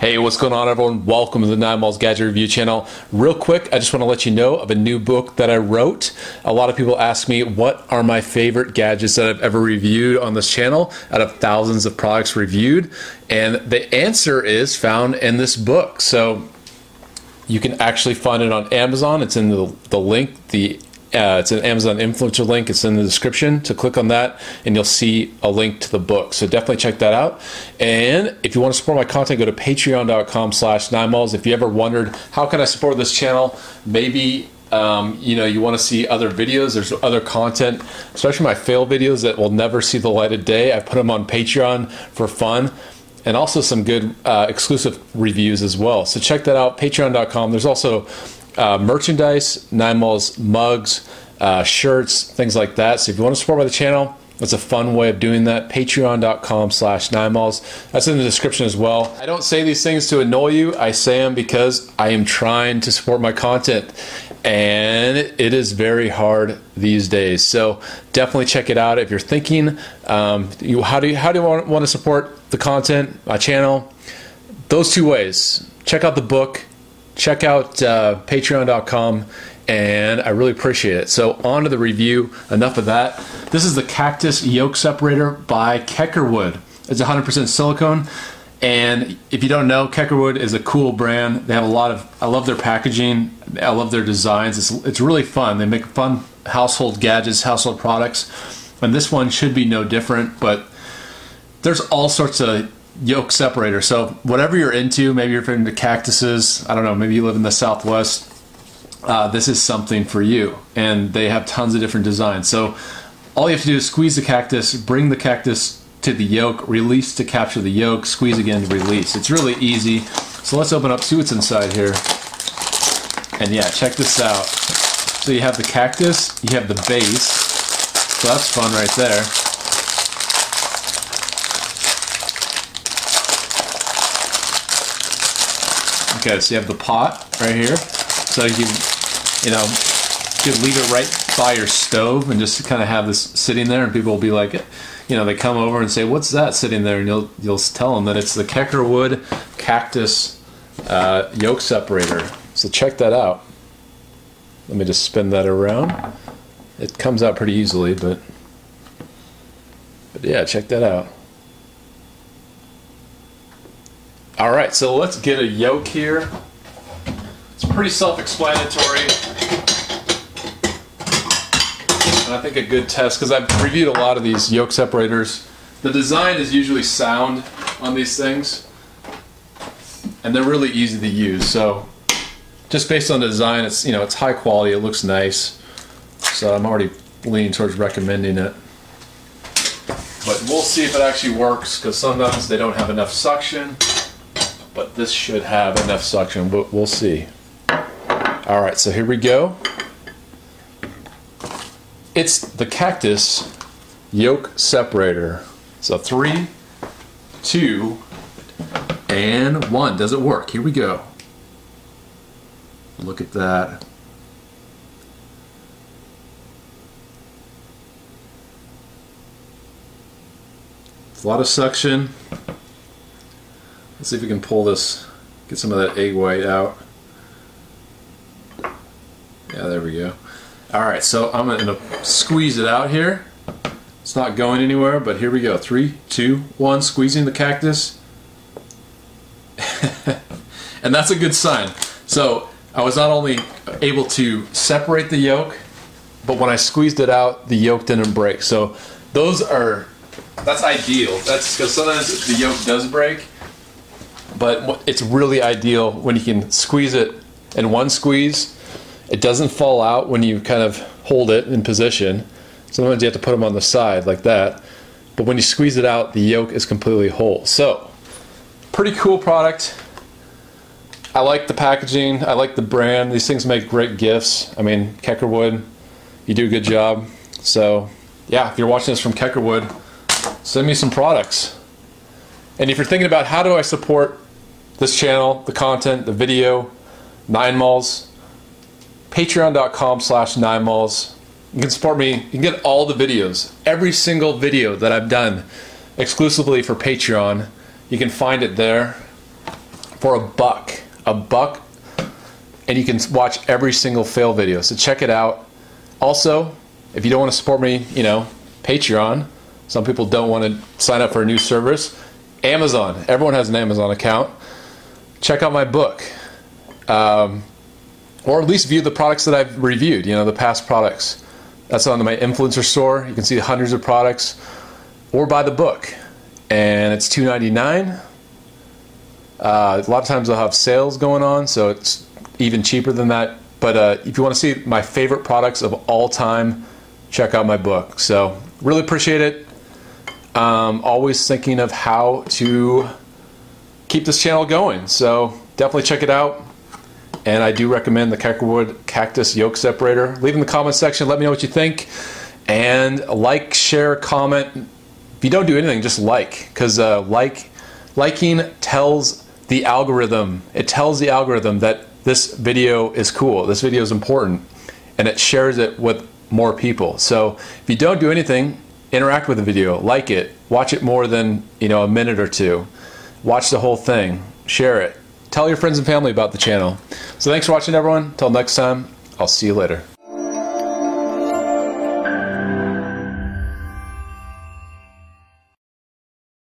Hey, what's going on, everyone? Welcome to the Nine Malls Gadget Review channel. Real quick, I just want to let you know of a new book that I wrote. A lot of people ask me what are my favorite gadgets that I've ever reviewed on this channel out of thousands of products reviewed. And the answer is found in this book. So you can actually find it on Amazon. It's in the, the link, the uh, it's an Amazon influencer link. It's in the description. To click on that, and you'll see a link to the book. So definitely check that out. And if you want to support my content, go to Patreon.com/slash Nine Malls. If you ever wondered how can I support this channel, maybe um, you know you want to see other videos. There's other content, especially my fail videos that will never see the light of day. I put them on Patreon for fun and also some good uh, exclusive reviews as well. So check that out, patreon.com. There's also uh, merchandise, Nine Malls mugs, uh, shirts, things like that. So if you want to support by the channel, that's a fun way of doing that. Patreon.com slash Nine Malls. That's in the description as well. I don't say these things to annoy you. I say them because I am trying to support my content. And it is very hard these days. So definitely check it out if you're thinking, um, you, how do you, how do you want, want to support the content, my channel? Those two ways. Check out the book check out uh, patreon.com and I really appreciate it. So, on to the review. Enough of that. This is the Cactus Yolk Separator by Keckerwood. It's 100% silicone. And if you don't know, Keckerwood is a cool brand. They have a lot of, I love their packaging. I love their designs. It's, it's really fun. They make fun household gadgets, household products. And this one should be no different, but there's all sorts of yolk separator. So whatever you're into, maybe you're into cactuses. I don't know. Maybe you live in the Southwest. Uh, this is something for you, and they have tons of different designs. So all you have to do is squeeze the cactus, bring the cactus to the yolk, release to capture the yolk, squeeze again to release. It's really easy. So let's open up, see what's inside here. And yeah, check this out. So you have the cactus, you have the base. So that's fun right there. Okay, so you have the pot right here. So you, you know, you leave it right by your stove and just kind of have this sitting there, and people will be like, you know, they come over and say, "What's that sitting there?" And you'll you'll tell them that it's the Keckerwood cactus uh, yolk separator. So check that out. Let me just spin that around. It comes out pretty easily, but but yeah, check that out. All right, so let's get a yolk here. Pretty self-explanatory. And I think a good test, because I've reviewed a lot of these yolk separators. The design is usually sound on these things. And they're really easy to use. So just based on the design, it's you know it's high quality, it looks nice. So I'm already leaning towards recommending it. But we'll see if it actually works, because sometimes they don't have enough suction but this should have enough suction, but we'll see. All right, so here we go. It's the Cactus Yolk Separator. So three, two, and one. Does it work? Here we go. Look at that. It's a lot of suction. Let's see if we can pull this, get some of that egg white out. Yeah, there we go. All right, so I'm gonna squeeze it out here. It's not going anywhere, but here we go. Three, two, one, squeezing the cactus. and that's a good sign. So I was not only able to separate the yolk, but when I squeezed it out, the yolk didn't break. So those are, that's ideal. That's because sometimes the yolk does break but it's really ideal when you can squeeze it in one squeeze. It doesn't fall out when you kind of hold it in position. Sometimes you have to put them on the side like that. But when you squeeze it out, the yolk is completely whole. So, pretty cool product. I like the packaging. I like the brand. These things make great gifts. I mean, Keckerwood, you do a good job. So, yeah, if you're watching this from Keckerwood, send me some products. And if you're thinking about how do I support this channel, the content, the video, Nine Malls, patreon.com slash Nine Malls. You can support me. You can get all the videos, every single video that I've done exclusively for Patreon. You can find it there. for a buck. A buck, and you can watch every single fail video. So check it out. Also, if you don't want to support me, you know, Patreon. Some people don't want to sign up for a new service. Amazon. Everyone has an Amazon account. Check out my book. Um, or at least view the products that I've reviewed, you know, the past products. That's on my influencer store. You can see hundreds of products. Or buy the book. And it's $2.99. Uh, a lot of times they'll have sales going on, so it's even cheaper than that. But uh, if you want to see my favorite products of all time, check out my book. So, really appreciate it. Um, always thinking of how to keep this channel going. So, definitely check it out. And I do recommend the Keckerwood Cactus Yolk Separator. Leave in the comment section, let me know what you think. And like, share, comment. If you don't do anything, just like, because uh, like, liking tells the algorithm, it tells the algorithm that this video is cool, this video is important, and it shares it with more people. So if you don't do anything, interact with the video, like it, watch it more than you know a minute or two, watch the whole thing, share it, tell your friends and family about the channel. So thanks for watching, everyone. Until next time, I'll see you later.